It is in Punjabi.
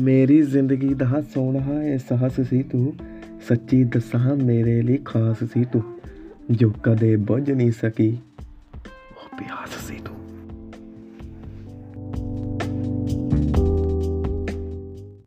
ਮੇਰੀ ਜ਼ਿੰਦਗੀ ਦਾ ਸੋਹਣਾ ਅਹਿਸਾਸ ਸੀ ਤੂੰ, ਸੱਚੀ ਦੱਸਾਂ ਮੇਰੇ ਲਈ ਖਾਸ ਸੀ ਤੂੰ, ਜੋ ਕਦੇ ਬੁੱਝ ਨਹੀਂ ਸਕੀ। ਉਹ ਪਿਆਸ